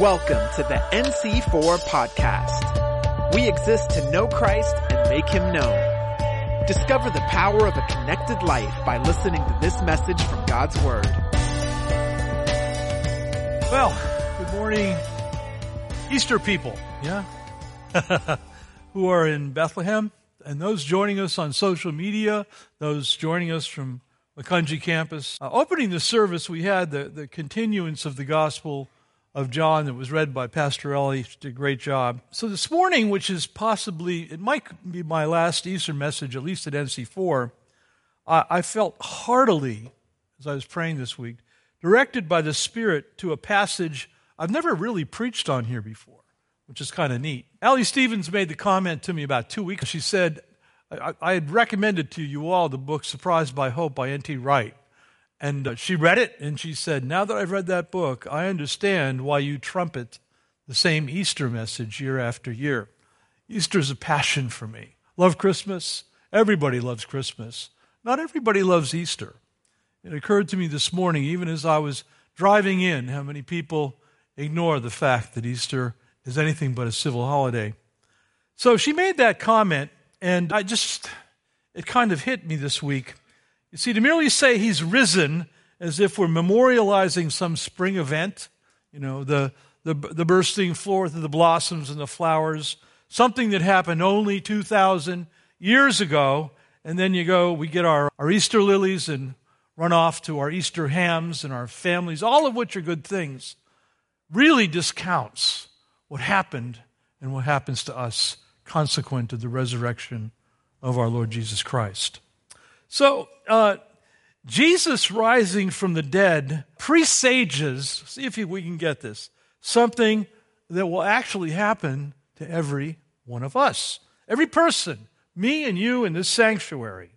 Welcome to the NC4 podcast. We exist to know Christ and make him known. Discover the power of a connected life by listening to this message from God's Word. Well, good morning, Easter people, yeah? Who are in Bethlehem, and those joining us on social media, those joining us from Waikunji campus. Uh, opening the service, we had the, the continuance of the Gospel of John that was read by Pastor Ellie. She did a great job. So this morning, which is possibly, it might be my last Easter message, at least at NC4, I, I felt heartily, as I was praying this week, directed by the Spirit to a passage I've never really preached on here before, which is kind of neat. Allie Stevens made the comment to me about two weeks. Ago. She said, I, I had recommended to you all the book Surprised by Hope by N.T. Wright. And uh, she read it and she said, Now that I've read that book, I understand why you trumpet the same Easter message year after year. Easter's a passion for me. Love Christmas. Everybody loves Christmas. Not everybody loves Easter. It occurred to me this morning, even as I was driving in, how many people ignore the fact that Easter is anything but a civil holiday. So she made that comment, and I just, it kind of hit me this week. You see, to merely say he's risen as if we're memorializing some spring event, you know, the, the, the bursting forth of the blossoms and the flowers, something that happened only 2,000 years ago, and then you go, we get our, our Easter lilies and run off to our Easter hams and our families, all of which are good things, really discounts what happened and what happens to us consequent to the resurrection of our Lord Jesus Christ. So, uh, Jesus rising from the dead presages, see if we can get this, something that will actually happen to every one of us. Every person, me and you in this sanctuary.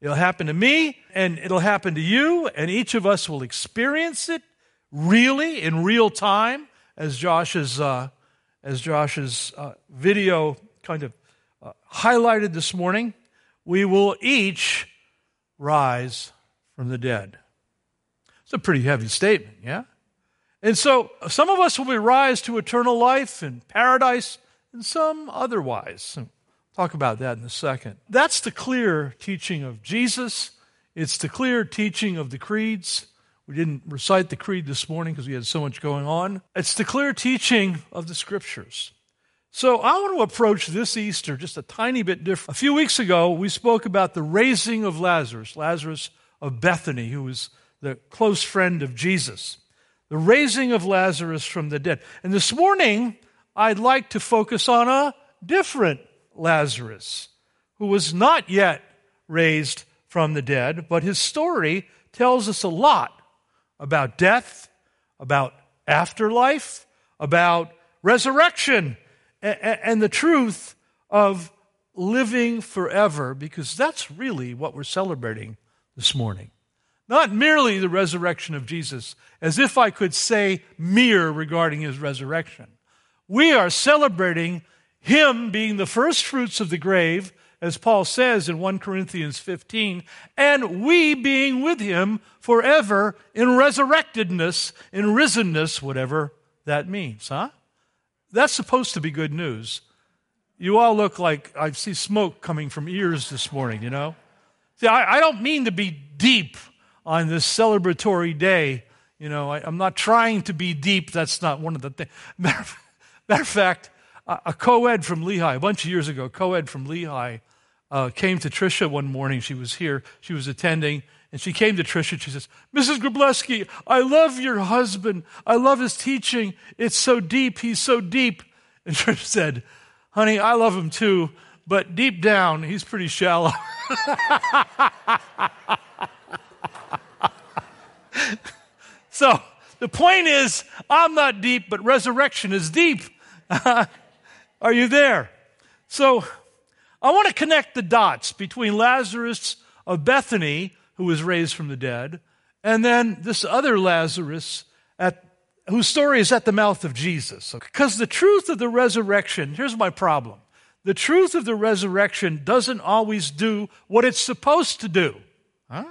It'll happen to me and it'll happen to you, and each of us will experience it really in real time, as Josh's, uh, as Josh's uh, video kind of uh, highlighted this morning. We will each rise from the dead. It's a pretty heavy statement, yeah? And so some of us will be rise to eternal life and paradise, and some otherwise. talk about that in a second. That's the clear teaching of Jesus. It's the clear teaching of the creeds. We didn't recite the creed this morning because we had so much going on. It's the clear teaching of the scriptures. So I want to approach this Easter just a tiny bit different. A few weeks ago, we spoke about the raising of Lazarus, Lazarus of Bethany, who was the close friend of Jesus. The raising of Lazarus from the dead. And this morning, I'd like to focus on a different Lazarus, who was not yet raised from the dead, but his story tells us a lot about death, about afterlife, about resurrection and the truth of living forever, because that's really what we're celebrating this morning. Not merely the resurrection of Jesus, as if I could say mere regarding his resurrection. We are celebrating him being the first fruits of the grave, as Paul says in 1 Corinthians 15, and we being with him forever in resurrectedness, in risenness, whatever that means, huh? That's supposed to be good news. You all look like I see smoke coming from ears this morning, you know? See, I, I don't mean to be deep on this celebratory day. You know, I, am not trying to be deep. That's not one of the things. Matter, matter, of fact, a, a co ed from Lehigh, a bunch of years ago, co ed from Lehigh uh, came to Tricia one morning. She was here, she was attending, and she came to Tricia and she says, Mrs. Grableski, I love your husband. I love his teaching. It's so deep. He's so deep. And Tricia said, Honey, I love him too, but deep down, he's pretty shallow. so the point is, I'm not deep, but resurrection is deep. Are you there? So I want to connect the dots between Lazarus of Bethany who was raised from the dead, and then this other Lazarus at, whose story is at the mouth of Jesus. Because the truth of the resurrection, here's my problem. The truth of the resurrection doesn't always do what it's supposed to do. Huh?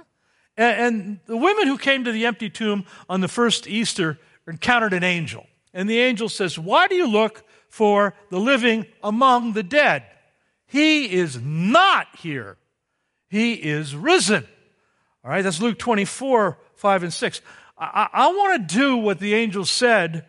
And, and the women who came to the empty tomb on the first Easter encountered an angel. And the angel says, Why do you look for the living among the dead? He is not here. He is risen. All right, that's Luke 24, 5 and 6. I, I want to do what the angel said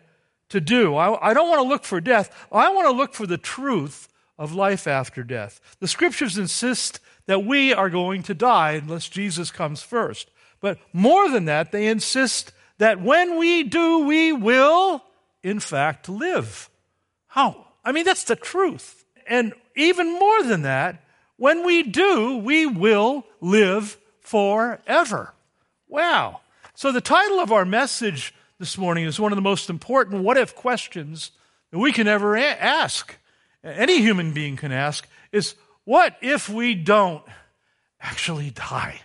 to do. I, I don't want to look for death. I want to look for the truth of life after death. The scriptures insist that we are going to die unless Jesus comes first. But more than that, they insist that when we do, we will, in fact, live. How? I mean, that's the truth. And even more than that, when we do, we will live forever. Wow. So, the title of our message this morning is one of the most important what if questions that we can ever a- ask. Any human being can ask is what if we don't actually die?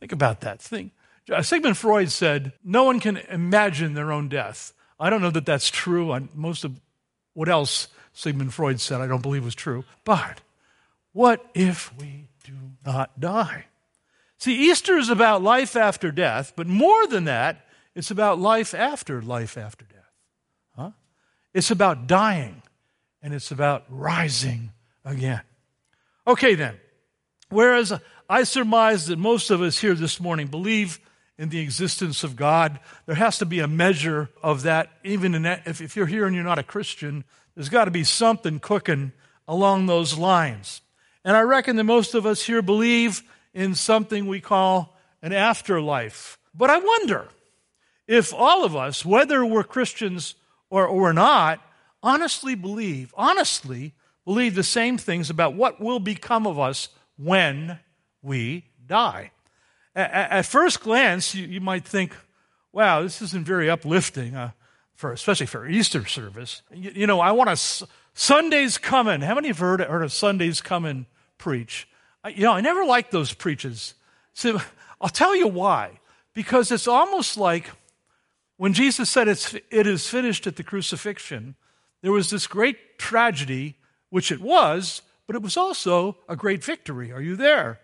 Think about that thing. Uh, Sigmund Freud said, No one can imagine their own death. I don't know that that's true. On most of what else Sigmund Freud said, I don't believe was true. But what if we do not die? See, Easter is about life after death, but more than that, it's about life after life after death. Huh? It's about dying, and it's about rising again. Okay, then. Whereas I surmise that most of us here this morning believe in the existence of God, there has to be a measure of that. Even in that, if, if you're here and you're not a Christian, there's got to be something cooking along those lines. And I reckon that most of us here believe in something we call an afterlife. But I wonder if all of us, whether we're Christians or, or not, honestly believe, honestly believe the same things about what will become of us when we die. At, first glance, you, might think, wow, this isn't very uplifting, uh, for, especially for Easter service. You, you know, I want to, Sunday's coming. How many have heard, heard of Sunday's coming preach? You know, I never liked those preaches. So I'll tell you why. Because it's almost like when Jesus said it's, it is finished at the crucifixion, there was this great tragedy, which it was, but it was also a great victory. Are you there?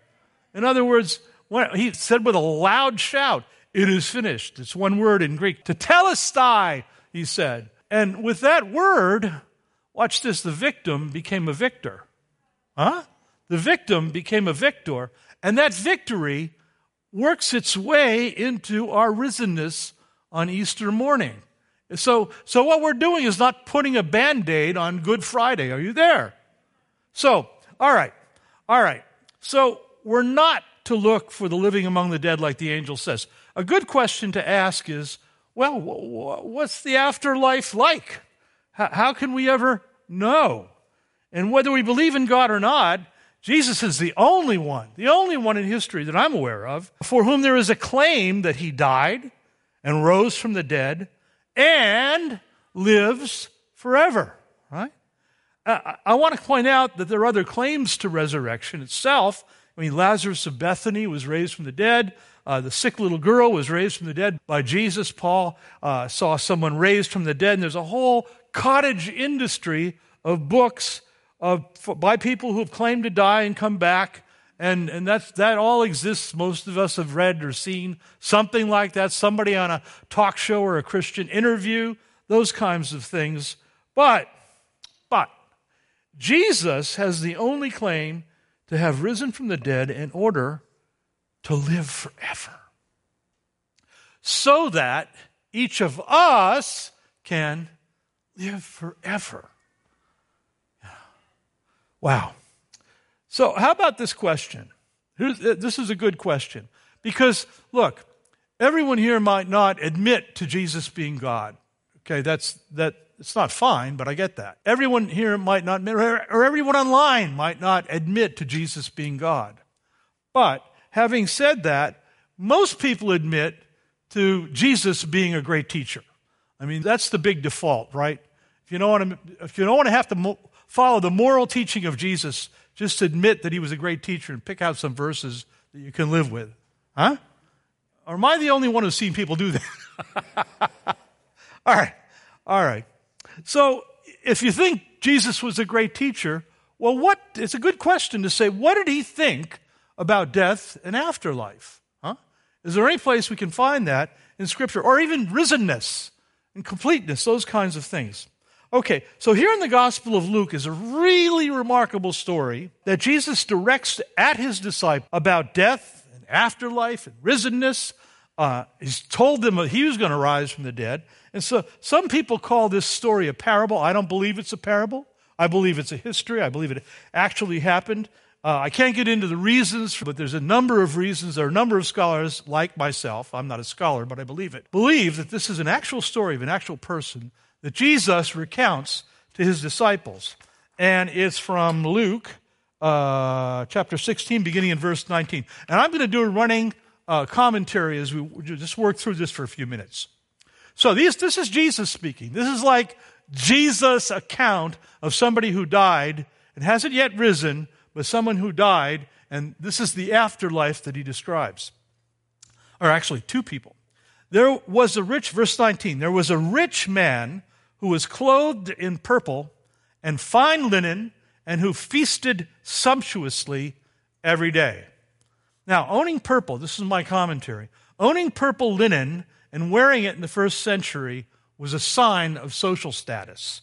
In other words, when, he said with a loud shout, It is finished. It's one word in Greek. Tetelestai, he said. And with that word, watch this, the victim became a victor. Huh? The victim became a victor, and that victory works its way into our risenness on Easter morning. So, so what we're doing is not putting a band aid on Good Friday. Are you there? So, all right, all right. So we're not to look for the living among the dead like the angel says. A good question to ask is well, what's the afterlife like? How can we ever know? And whether we believe in God or not, Jesus is the only one, the only one in history that I'm aware of, for whom there is a claim that he died and rose from the dead and lives forever, right? I, I want to point out that there are other claims to resurrection itself. I mean, Lazarus of Bethany was raised from the dead. Uh, the sick little girl was raised from the dead by Jesus. Paul uh, saw someone raised from the dead. And there's a whole cottage industry of books of, by people who have claimed to die and come back. And, and that's, that all exists. Most of us have read or seen something like that, somebody on a talk show or a Christian interview, those kinds of things. But, but, Jesus has the only claim to have risen from the dead in order to live forever. So that each of us can live forever. Wow. So, how about this question? Uh, this is a good question. Because, look, everyone here might not admit to Jesus being God. Okay, that's, that, it's not fine, but I get that. Everyone here might not, or everyone online might not admit to Jesus being God. But having said that, most people admit to Jesus being a great teacher. I mean, that's the big default, right? If you don't want to, if you don't want to have to follow the moral teaching of Jesus, just admit that he was a great teacher and pick out some verses that you can live with. Huh? Or am I the only one who's seen people do that? All right. All right. So if you think Jesus was a great teacher, well, what, it's a good question to say, what did he think about death and afterlife? Huh? Is there any place we can find that in Scripture? Or even risenness? and completeness, those kinds of things. Okay, so here in the Gospel of Luke is a really remarkable story that Jesus directs at his disciples about death and afterlife and risenness. Uh, he's told them that he was going to rise from the dead. And so some people call this story a parable. I don't believe it's a parable. I believe it's a history. I believe it actually happened. Uh, I can't get into the reasons, but there's a number of reasons. There are a number of scholars, like myself, I'm not a scholar, but I believe it, believe that this is an actual story of an actual person that Jesus recounts to his disciples. And it's from Luke uh, chapter 16, beginning in verse 19. And I'm going to do a running uh, commentary as we just work through this for a few minutes. So these, this is Jesus speaking. This is like Jesus' account of somebody who died and hasn't yet risen, but someone who died, and this is the afterlife that he describes. Or actually, two people. There was a rich, verse 19, there was a rich man who was clothed in purple and fine linen and who feasted sumptuously every day. Now, owning purple, this is my commentary, owning purple linen and wearing it in the first century was a sign of social status.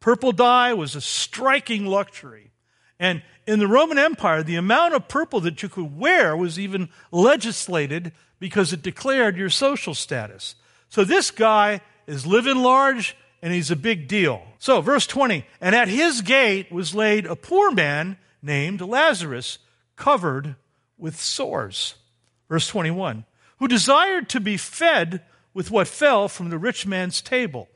Purple dye was a striking luxury. And in the Roman Empire, the amount of purple that you could wear was even legislated because it declared your social status. So this guy is living large and he's a big deal. So, verse 20, and at his gate was laid a poor man named Lazarus, covered with sores. Verse 21, who desired to be fed with what fell from the rich man's table.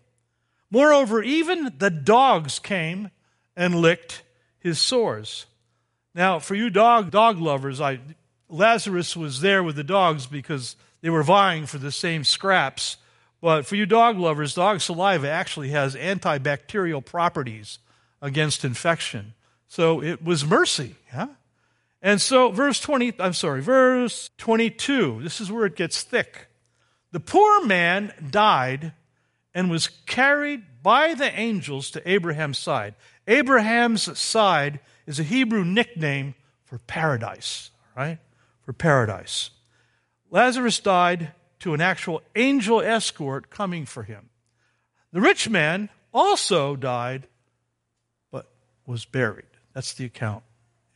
Moreover, even the dogs came and licked his sores. Now, for you dog dog lovers, I, Lazarus was there with the dogs because they were vying for the same scraps but for you dog lovers, dog saliva actually has antibacterial properties against infection. So it was mercy. Yeah? And so, verse 20, I'm sorry, verse 22, this is where it gets thick. The poor man died and was carried by the angels to Abraham's side. Abraham's side is a Hebrew nickname for paradise, right? For paradise. Lazarus died to an actual angel escort coming for him. The rich man also died, but was buried. That's the account.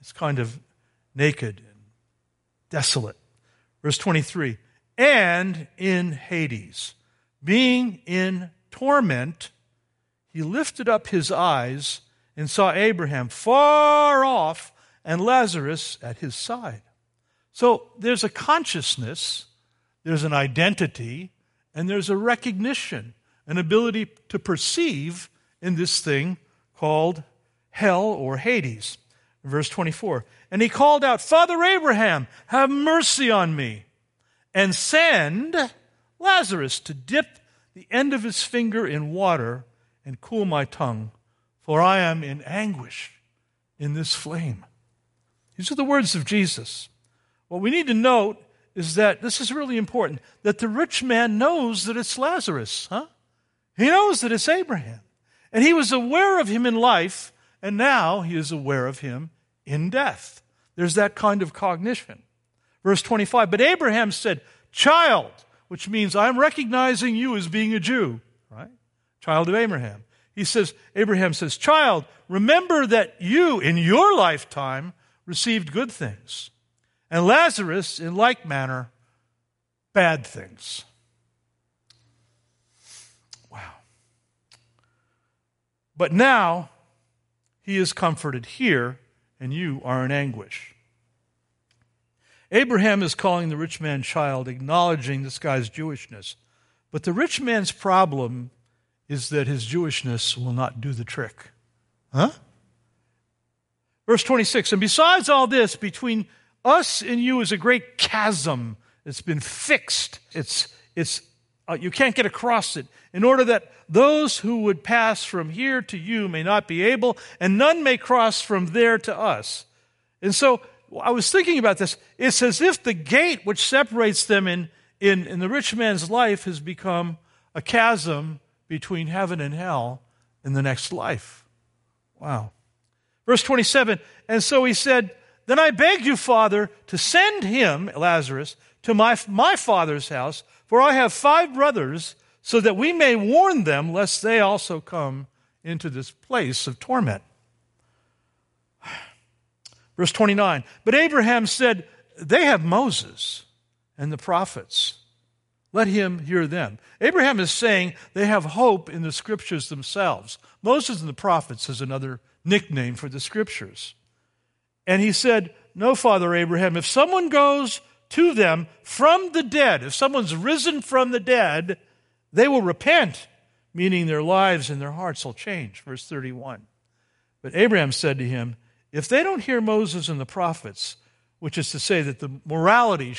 It's kind of naked and desolate. Verse 23 And in Hades, being in torment, he lifted up his eyes and saw Abraham far off and Lazarus at his side. So there's a consciousness there's an identity, and there's a recognition, an ability to perceive in this thing called hell or Hades. Verse 24. And he called out, Father Abraham, have mercy on me, and send Lazarus to dip the end of his finger in water and cool my tongue, for I am in anguish in this flame. These are the words of Jesus. What we need to note is that this is really important that the rich man knows that it's Lazarus, huh? He knows that it's Abraham. And he was aware of him in life, and now he is aware of him in death. There's that kind of cognition. Verse 25, but Abraham said, Child, which means I'm recognizing you as being a Jew, right? Child of Abraham. He says, Abraham says, Child, remember that you in your lifetime received good things and Lazarus, in like manner, bad things. Wow. But now he is comforted here, and you are in anguish. Abraham is calling the rich man child, acknowledging this guy's Jewishness. But the rich man's problem is that his Jewishness will not do the trick. Huh? Verse 26 And besides all this, between us and you is a great chasm. It's been fixed. It's, it's, uh, you can't get across it. In order that those who would pass from here to you may not be able, and none may cross from there to us. And so I was thinking about this. It's as if the gate which separates them in, in, in the rich man's life has become a chasm between heaven and hell in the next life. Wow. Verse 27 And so he said, then I beg you, Father, to send him, Lazarus, to my, my father's house, for I have five brothers, so that we may warn them lest they also come into this place of torment. Verse 29 But Abraham said, They have Moses and the prophets. Let him hear them. Abraham is saying they have hope in the scriptures themselves. Moses and the prophets is another nickname for the scriptures. And he said, No, Father Abraham, if someone goes to them from the dead, if someone's risen from the dead, they will repent, meaning their lives and their hearts will change. Verse 31. But Abraham said to him, If they don't hear Moses and the prophets, which is to say that the morality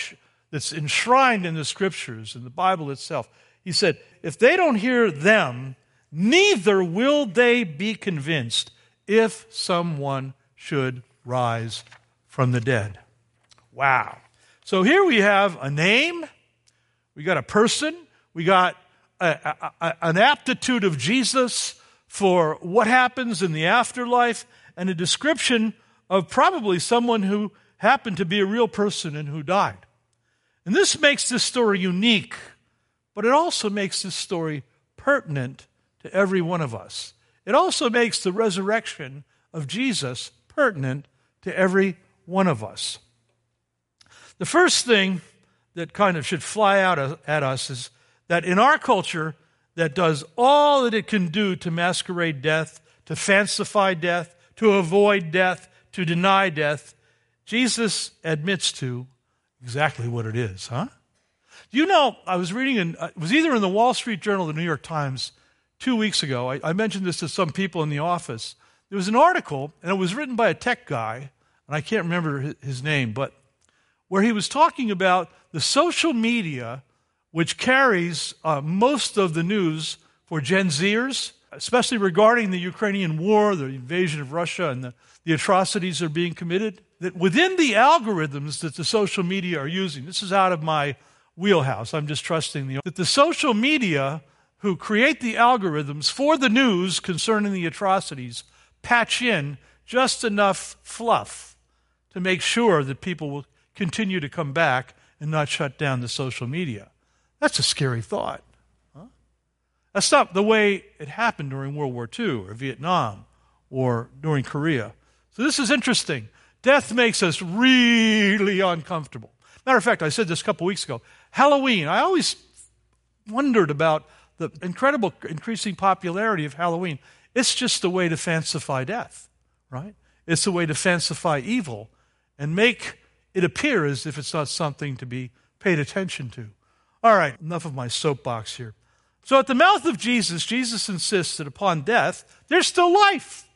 that's enshrined in the scriptures, and the Bible itself, he said, if they don't hear them, neither will they be convinced if someone should rise from the dead. Wow. So here we have a name, we got a person, we got a, a, an aptitude of Jesus for what happens in the afterlife, and a description of probably someone who happened to be a real person and who died. And this makes this story unique, but it also makes this story pertinent to every one of us. It also makes the resurrection of Jesus pertinent to every one of us. The first thing that kind of should fly out at us is that in our culture that does all that it can do to masquerade death, to fancify death, to avoid death, to deny death, Jesus admits to exactly what it is, huh? Do you know, I was reading, in, uh, it was either in the Wall Street Journal or the New York Times two weeks ago. I, I mentioned this to some people in the office. There was an article, and it was written by a tech guy, and I can't remember his name, but where he was talking about the social media which carries uh, most of the news for Gen Zers, especially regarding the Ukrainian war, the invasion of Russia, and the, the atrocities that are being committed. That within the algorithms that the social media are using, this is out of my wheelhouse, I'm just trusting the, that the social media who create the algorithms for the news concerning the atrocities patch in just enough fluff to make sure that people will continue to come back and not shut down the social media. That's a scary thought. Huh? That's not the way it happened during World War II or Vietnam or during Korea. So this is interesting. Death makes us really uncomfortable. Matter of fact, I said this a couple weeks ago. Halloween, I always wondered about the incredible increasing popularity of Halloween. It's just a way to fancify death, right? It's a way to fancify evil and make it appear as if it's not something to be paid attention to. All right, enough of my soapbox here. So, at the mouth of Jesus, Jesus insists that upon death, there's still life.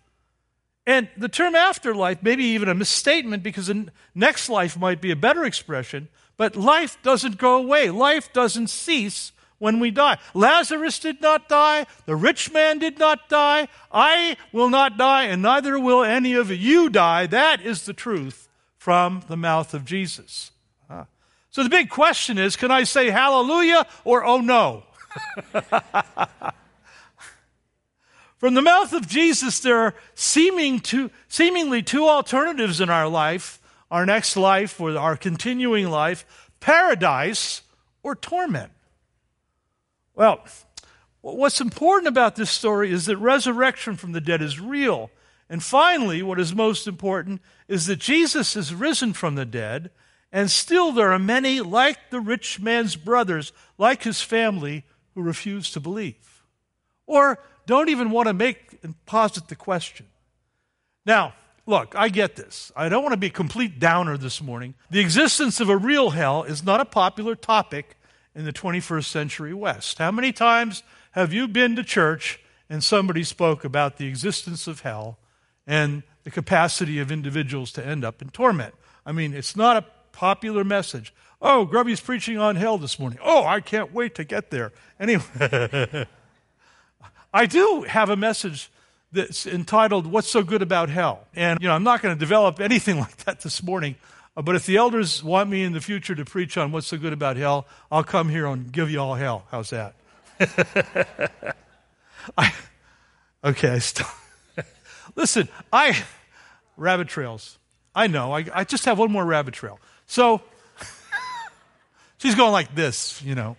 And the term afterlife may be even a misstatement because the next life might be a better expression, but life doesn't go away. Life doesn't cease when we die. Lazarus did not die. The rich man did not die. I will not die, and neither will any of you die. That is the truth from the mouth of Jesus. So the big question is can I say hallelujah or oh no? From the mouth of Jesus, there are seeming to, seemingly two alternatives in our life our next life or our continuing life paradise or torment. Well, what's important about this story is that resurrection from the dead is real. And finally, what is most important is that Jesus is risen from the dead and still, there are many, like the rich man's brothers, like his family, who refuse to believe or don't even want to make and posit the question. Now, look, I get this. I don't want to be a complete downer this morning. The existence of a real hell is not a popular topic in the 21st century West. How many times have you been to church and somebody spoke about the existence of hell and the capacity of individuals to end up in torment? I mean, it's not a popular message. Oh, Grubby's preaching on hell this morning. Oh, I can't wait to get there. Anyway, I do have a message that's entitled What's So Good About Hell? And, you know, I'm not going to develop anything like that this morning, uh, but if the elders want me in the future to preach on What's So Good About Hell, I'll come here and give you all hell. How's that? I, okay, I still. Listen, I. Rabbit trails. I know. I, I just have one more rabbit trail. So she's going like this, you know.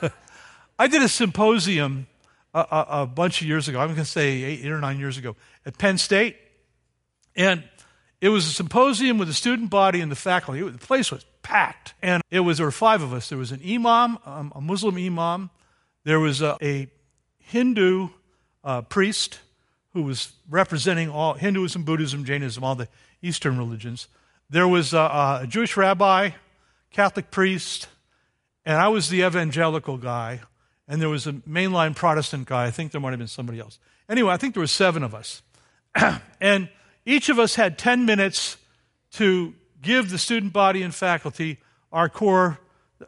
I did a symposium a, a, a bunch of years ago. I'm going to say eight, eight or nine years ago at Penn State. And it was a symposium with the student body and the faculty. It, the place was packed. And it was, there were five of us. There was an imam, um, a Muslim imam. There was a, a Hindu uh, priest who was representing all Hinduism, Buddhism, Jainism, all the Eastern religions. There was a, a Jewish rabbi, Catholic priest, and I was the evangelical guy. And there was a mainline Protestant guy. I think there might have been somebody else. Anyway, I think there were seven of us. and each of us had 10 minutes to give the student body and faculty our core,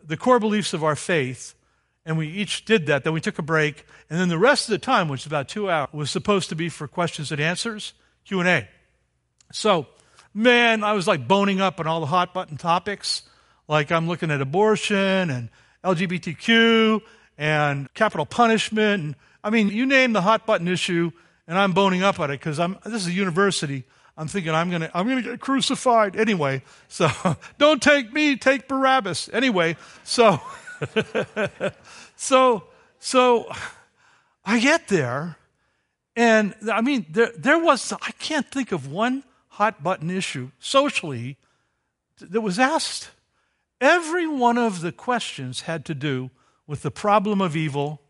the core beliefs of our faith. And we each did that. Then we took a break. And then the rest of the time, which was about two hours, was supposed to be for questions and answers, Q&A. So, man, I was like boning up on all the hot button topics. Like I'm looking at abortion and LGBTQ and capital punishment. And, I mean, you name the hot button issue, and I'm boning up on it because I'm. This is a university. I'm thinking I'm gonna I'm gonna get crucified anyway. So don't take me, take Barabbas anyway. So so so I get there, and I mean there there was I can't think of one hot button issue socially that was asked. Every one of the questions had to do with the problem of evil,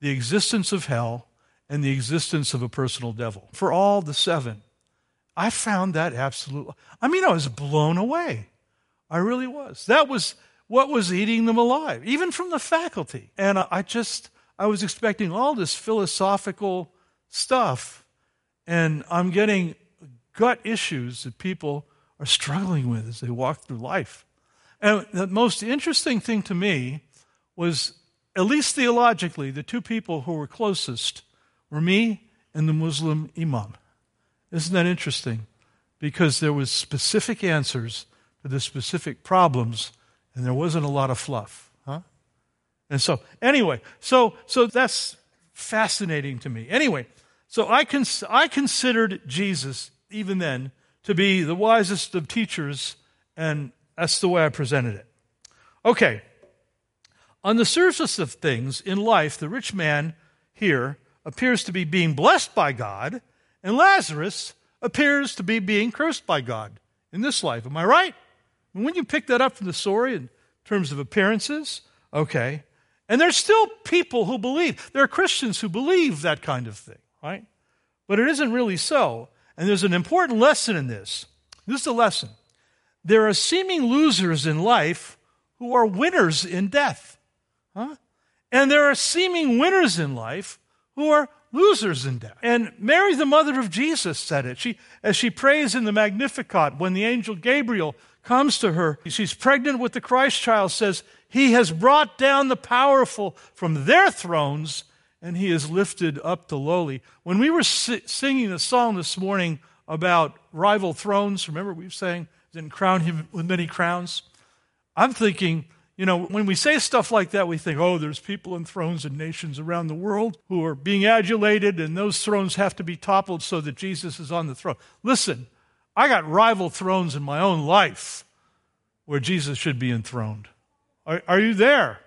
the existence of hell, and the existence of a personal devil. For all the seven. I found that absolutely, I mean, I was blown away. I really was. That was what was eating them alive, even from the faculty. And I just, I was expecting all this philosophical stuff, and I'm getting gut issues that people are struggling with as they walk through life. And the most interesting thing to me was, at least theologically, the two people who were closest were me and the Muslim imam. Isn't that interesting? Because there was specific answers to the specific problems, and there wasn't a lot of fluff, huh? And so, anyway, so so that's fascinating to me. Anyway, so I cons- I considered Jesus even then to be the wisest of teachers, and that's the way I presented it. Okay. On the surface of things in life, the rich man here appears to be being blessed by God and Lazarus appears to be being cursed by God in this life. Am I right? And when you pick that up from the story in terms of appearances, okay. And there's still people who believe. There are Christians who believe that kind of thing, right? But it isn't really so. And there's an important lesson in this. This is the lesson. There are seeming losers in life who are winners in death. Huh? And there are seeming winners in life who are losers in death. And Mary, the mother of Jesus, said it. She, as she prays in the Magnificat, when the angel Gabriel comes to her, she's pregnant with the Christ child, says, He has brought down the powerful from their thrones, and He has lifted up the lowly. When we were si- singing the song this morning about rival thrones, remember we saying, didn't crown him with many crowns? I'm thinking, you know, when we say stuff like that, we think, oh, there's people in thrones and nations around the world who are being adulated, and those thrones have to be toppled so that Jesus is on the throne. Listen, I got rival thrones in my own life where Jesus should be enthroned. Are, are you there?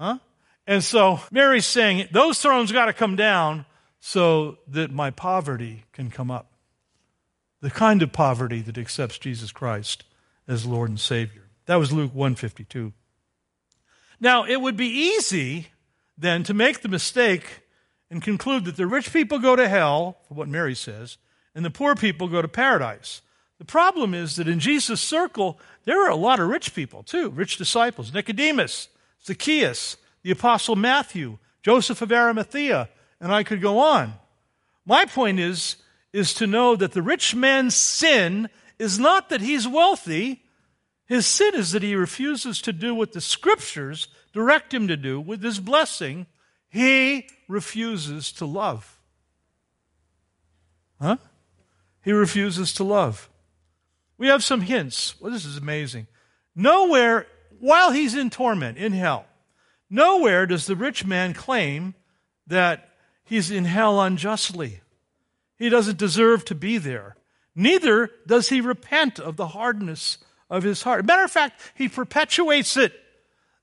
Huh? And so Mary's saying, those thrones got to come down so that my poverty can come up. The kind of poverty that accepts Jesus Christ as Lord and Savior. That was Luke 152. Now, it would be easy then to make the mistake and conclude that the rich people go to hell, for what Mary says, and the poor people go to paradise. The problem is that in Jesus' circle, there are a lot of rich people too, rich disciples Nicodemus, Zacchaeus, the Apostle Matthew, Joseph of Arimathea, and I could go on. My point is, is to know that the rich man's sin is not that he's wealthy, his sin is that he refuses to do what the scriptures direct him to do with his blessing. He refuses to love. Huh? He refuses to love. We have some hints. Well, this is amazing. Nowhere, while he's in torment, in hell, nowhere does the rich man claim that he's in hell unjustly. He doesn't deserve to be there. Neither does he repent of the hardness of his heart. Matter of fact, he perpetuates it.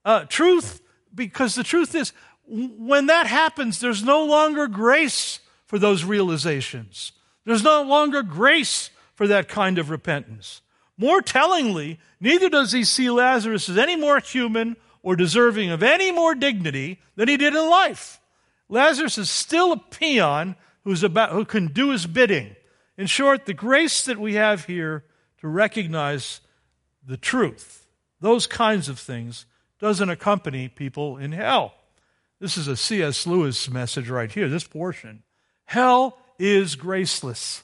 Uh, truth, because the truth is, when that happens, there's no longer grace for those realizations. There's no longer grace for that kind of repentance. More tellingly, neither does he see Lazarus as any more human or deserving of any more dignity than he did in life. Lazarus is still a peon who's about, who can do his bidding. In short, the grace that we have here to recognize the truth, those kinds of things, doesn't accompany people in hell. This is a C.S. Lewis message right here, this portion. Hell is graceless.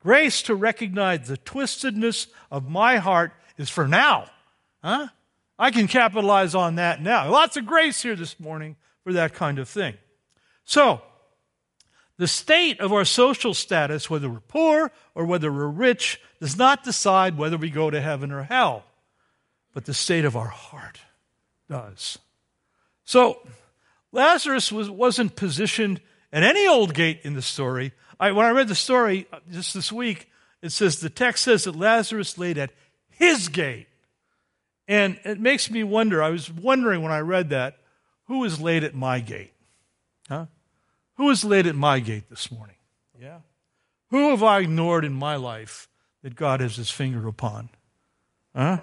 Grace to recognize the twistedness of my heart is for now. Huh? I can capitalize on that now. Lots of grace here this morning for that kind of thing. So, the state of our social status, whether we're poor or whether we're rich, does not decide whether we go to heaven or hell, but the state of our heart does. So, Lazarus was, wasn't positioned at any old gate in the story. I, when I read the story uh, just this week, it says the text says that Lazarus laid at his gate. And it makes me wonder, I was wondering when I read that, who is laid at my gate? Huh? Who is laid at my gate this morning? Yeah. Who have I ignored in my life that God has his finger upon? Huh?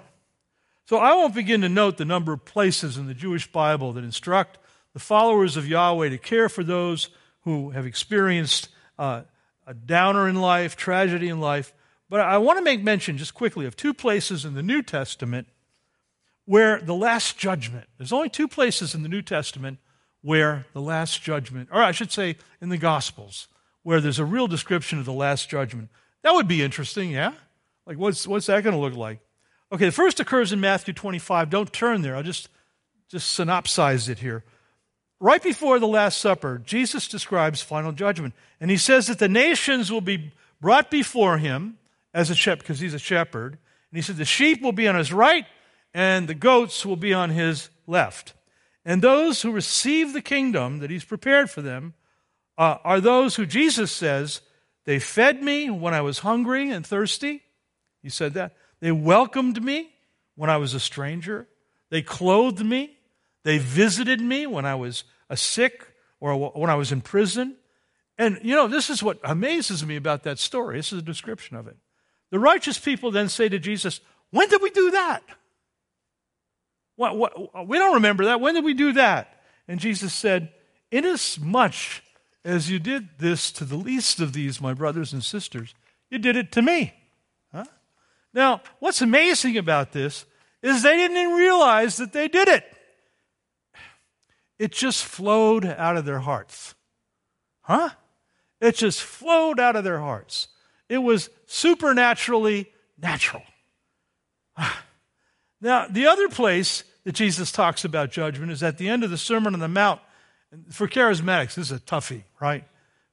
So I won't begin to note the number of places in the Jewish Bible that instruct the followers of Yahweh to care for those who have experienced uh, a downer in life, tragedy in life. But I want to make mention just quickly of two places in the New Testament where the last judgment, there's only two places in the New Testament where the last judgment, or I should say in the Gospels, where there's a real description of the last judgment. That would be interesting, yeah? Like, what's, what's that going to look like? Okay, the first occurs in Matthew 25. Don't turn there. I'll just, just synopsize it here. Right before the Last Supper, Jesus describes final judgment. And he says that the nations will be brought before him as a shepherd, because he's a shepherd. And he said the sheep will be on his right and the goats will be on his left. And those who receive the kingdom that he's prepared for them uh, are those who Jesus says, They fed me when I was hungry and thirsty. He said that. They welcomed me when I was a stranger. They clothed me. They visited me when I was a sick or when I was in prison. And, you know, this is what amazes me about that story. This is a description of it. The righteous people then say to Jesus, When did we do that? What, what, we don't remember that. When did we do that? And Jesus said, Inasmuch as you did this to the least of these, my brothers and sisters, you did it to me. Huh? Now, what's amazing about this is they didn't even realize that they did it. It just flowed out of their hearts. Huh? It just flowed out of their hearts. It was supernaturally natural. Ah. Now, the other place that Jesus talks about judgment is at the end of the Sermon on the Mount. For charismatics, this is a toughie, right?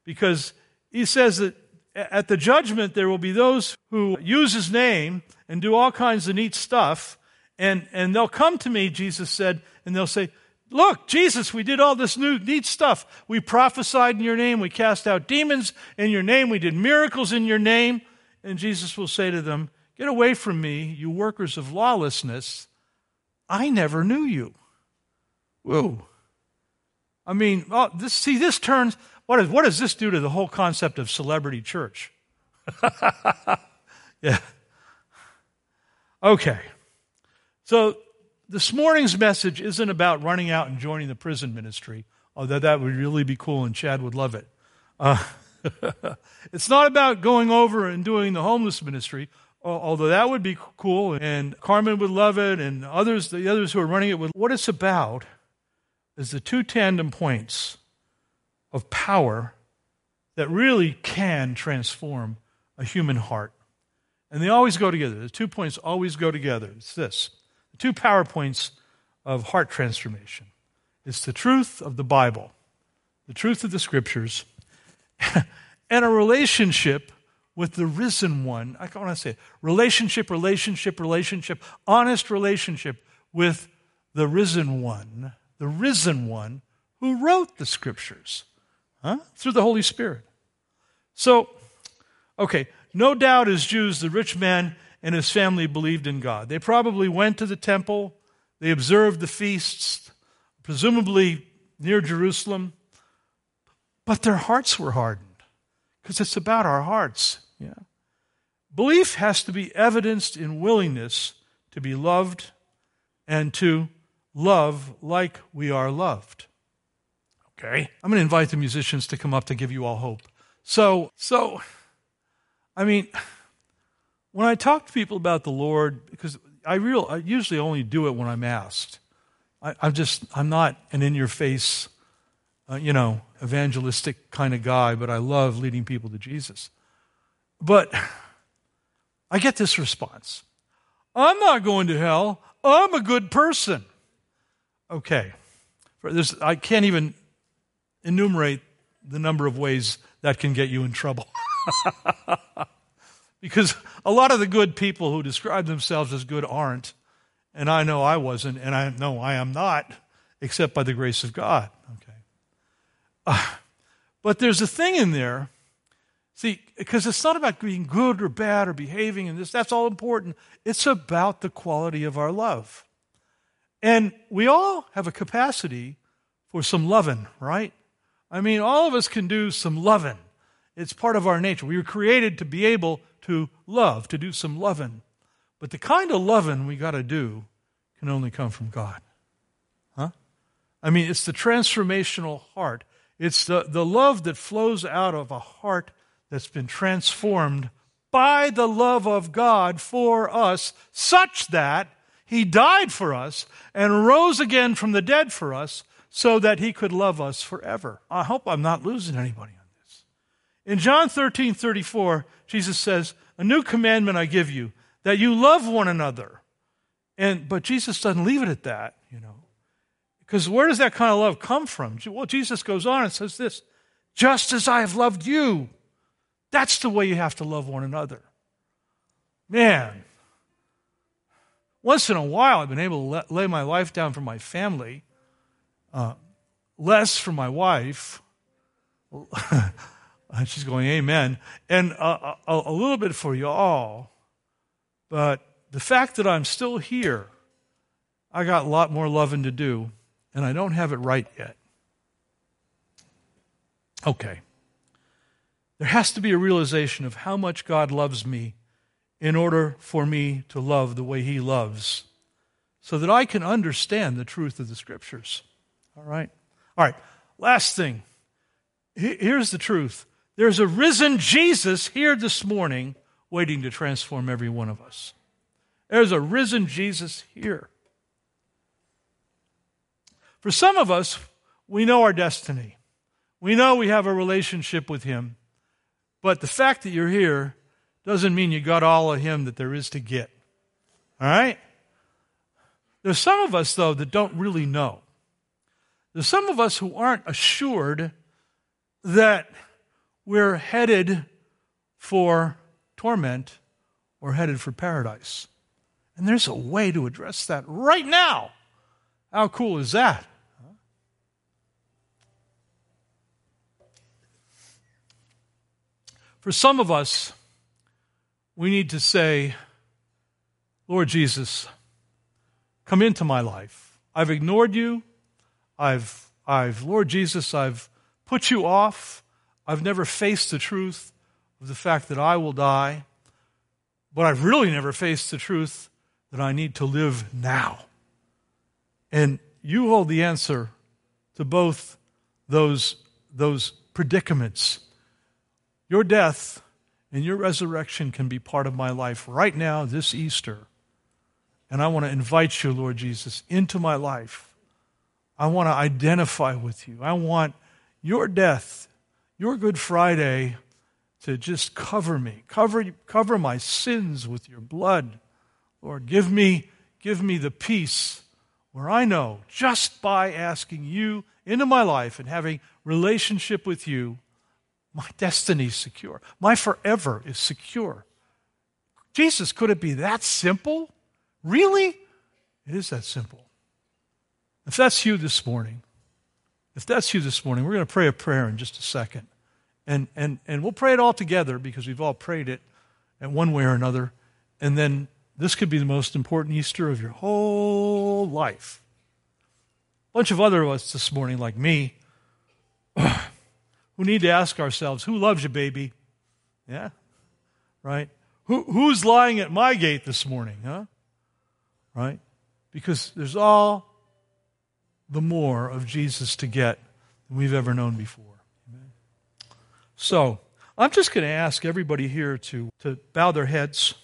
Because he says that at the judgment there will be those who use his name and do all kinds of neat stuff. And, and they'll come to me, Jesus said, and they'll say, Look, Jesus, we did all this new, neat stuff. We prophesied in your name. We cast out demons in your name. We did miracles in your name. And Jesus will say to them, Get away from me, you workers of lawlessness. I never knew you. Whoa. I mean, oh, this, see, this turns, what, is, what does this do to the whole concept of celebrity church? yeah. Okay. So this morning's message isn't about running out and joining the prison ministry, although that would really be cool and Chad would love it. Uh, it's not about going over and doing the homeless ministry, although that would be cool and Carmen would love it and others, the others who are running it would. What it's about is the two tandem points of power that really can transform a human heart. And they always go together. The two points always go together. It's this two PowerPoints of heart transformation. It's the truth of the Bible, the truth of the scriptures, and a relationship with the risen one. I want to say relationship, relationship, relationship, honest relationship with the risen one, the risen one who wrote the scriptures huh? through the Holy Spirit. So, okay, no doubt as Jews, the rich man and his family believed in God. They probably went to the temple, they observed the feasts, presumably near Jerusalem, but their hearts were hardened because it's about our hearts. Yeah. Belief has to be evidenced in willingness to be loved and to love like we are loved. Okay? I'm going to invite the musicians to come up to give you all hope. So, so I mean, when I talk to people about the Lord, because I real I usually only do it when I'm asked. I, am just I'm not an in your face, uh, you know, evangelistic kind of guy, but I love leading people to Jesus. But I get this response: I'm not going to hell. I'm a good person. Okay, I can't even enumerate the number of ways that can get you in trouble. because a lot of the good people who describe themselves as good aren't. And I know I wasn't, and I know I am not, except by the grace of God. Okay. Uh, but there's a thing in there. See, because it's not about being good or bad or behaving and this, that's all important. It's about the quality of our love. And we all have a capacity for some loving, right? I mean, all of us can do some loving. It's part of our nature. We were created to be able to love, to do some loving. But the kind of loving we got to do can only come from God. Huh? I mean, it's the transformational heart. It's the, the love that flows out of a heart that's been transformed by the love of God for us, such that He died for us and rose again from the dead for us so that He could love us forever. I hope I'm not losing anybody in John 13, 34, Jesus says, A new commandment I give you, that you love one another. And but Jesus doesn't leave it at that, you know. Because where does that kind of love come from? Well, Jesus goes on and says this just as I have loved you. That's the way you have to love one another. Man, once in a while I've been able to lay my life down for my family, uh, less for my wife. And she's going, Amen. And uh, a, a little bit for you all, but the fact that I'm still here, I got a lot more loving to do, and I don't have it right yet. Okay. There has to be a realization of how much God loves me in order for me to love the way He loves, so that I can understand the truth of the Scriptures. All right? All right. Last thing. Here's the truth there's a risen Jesus here this morning waiting to transform every one of us. There's a risen Jesus here. For some of us, we know our destiny. We know we have a relationship with Him. But the fact that you're here doesn't mean you got all of Him that there is to get. All right? There's some of us, though, that don't really know. There's some of us who aren't assured that we're headed for torment or headed for paradise. And there's a way to address that right now. How cool is that? For some of us, we need to say, Lord Jesus, come into my life. I've ignored you. I've, I've, Lord Jesus, I've put you off. I've never faced the truth of the fact that I will die, but I've really never faced the truth that I need to live now. And you hold the answer to both those, those predicaments. Your death and your resurrection can be part of my life right now, this Easter. And I want to invite you, Lord Jesus, into my life. I want to identify with you. I want your death your Good Friday to just cover me, cover, cover my sins with your blood. Lord, give me, give me the peace where I know just by asking you into my life and having relationship with you, my destiny is secure. My forever is secure. Jesus, could it be that simple? Really? It is that simple. If that's you this morning, if that's you this morning, we're going to pray a prayer in just a second. And, and, and we'll pray it all together because we've all prayed it in one way or another. And then this could be the most important Easter of your whole life. A bunch of other of us this morning, like me, who need to ask ourselves, who loves you, baby? Yeah? Right? Who, who's lying at my gate this morning, huh? Right? Because there's all the more of Jesus to get than we've ever known before. Amen. So, I'm just going to ask everybody here to, to bow their heads.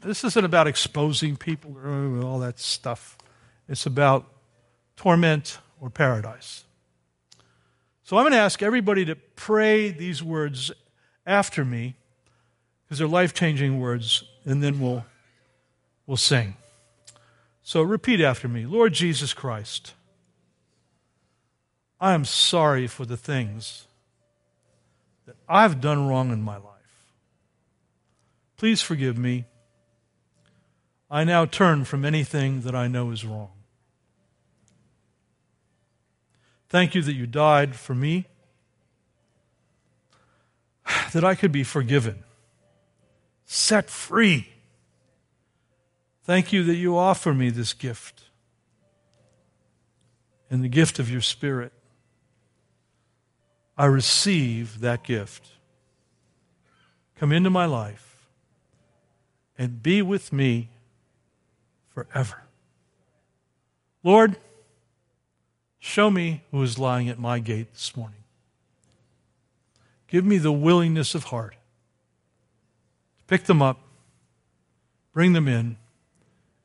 This isn't about exposing people or all that stuff. It's about torment or paradise. So I'm going to ask everybody to pray these words after me because they're life changing words, and then we'll, we'll sing. So repeat after me Lord Jesus Christ, I am sorry for the things that I've done wrong in my life. Please forgive me. I now turn from anything that I know is wrong. Thank you that you died for me, that I could be forgiven, set free. Thank you that you offer me this gift and the gift of your Spirit. I receive that gift. Come into my life and be with me forever. Lord, show me who is lying at my gate this morning. Give me the willingness of heart to pick them up, bring them in,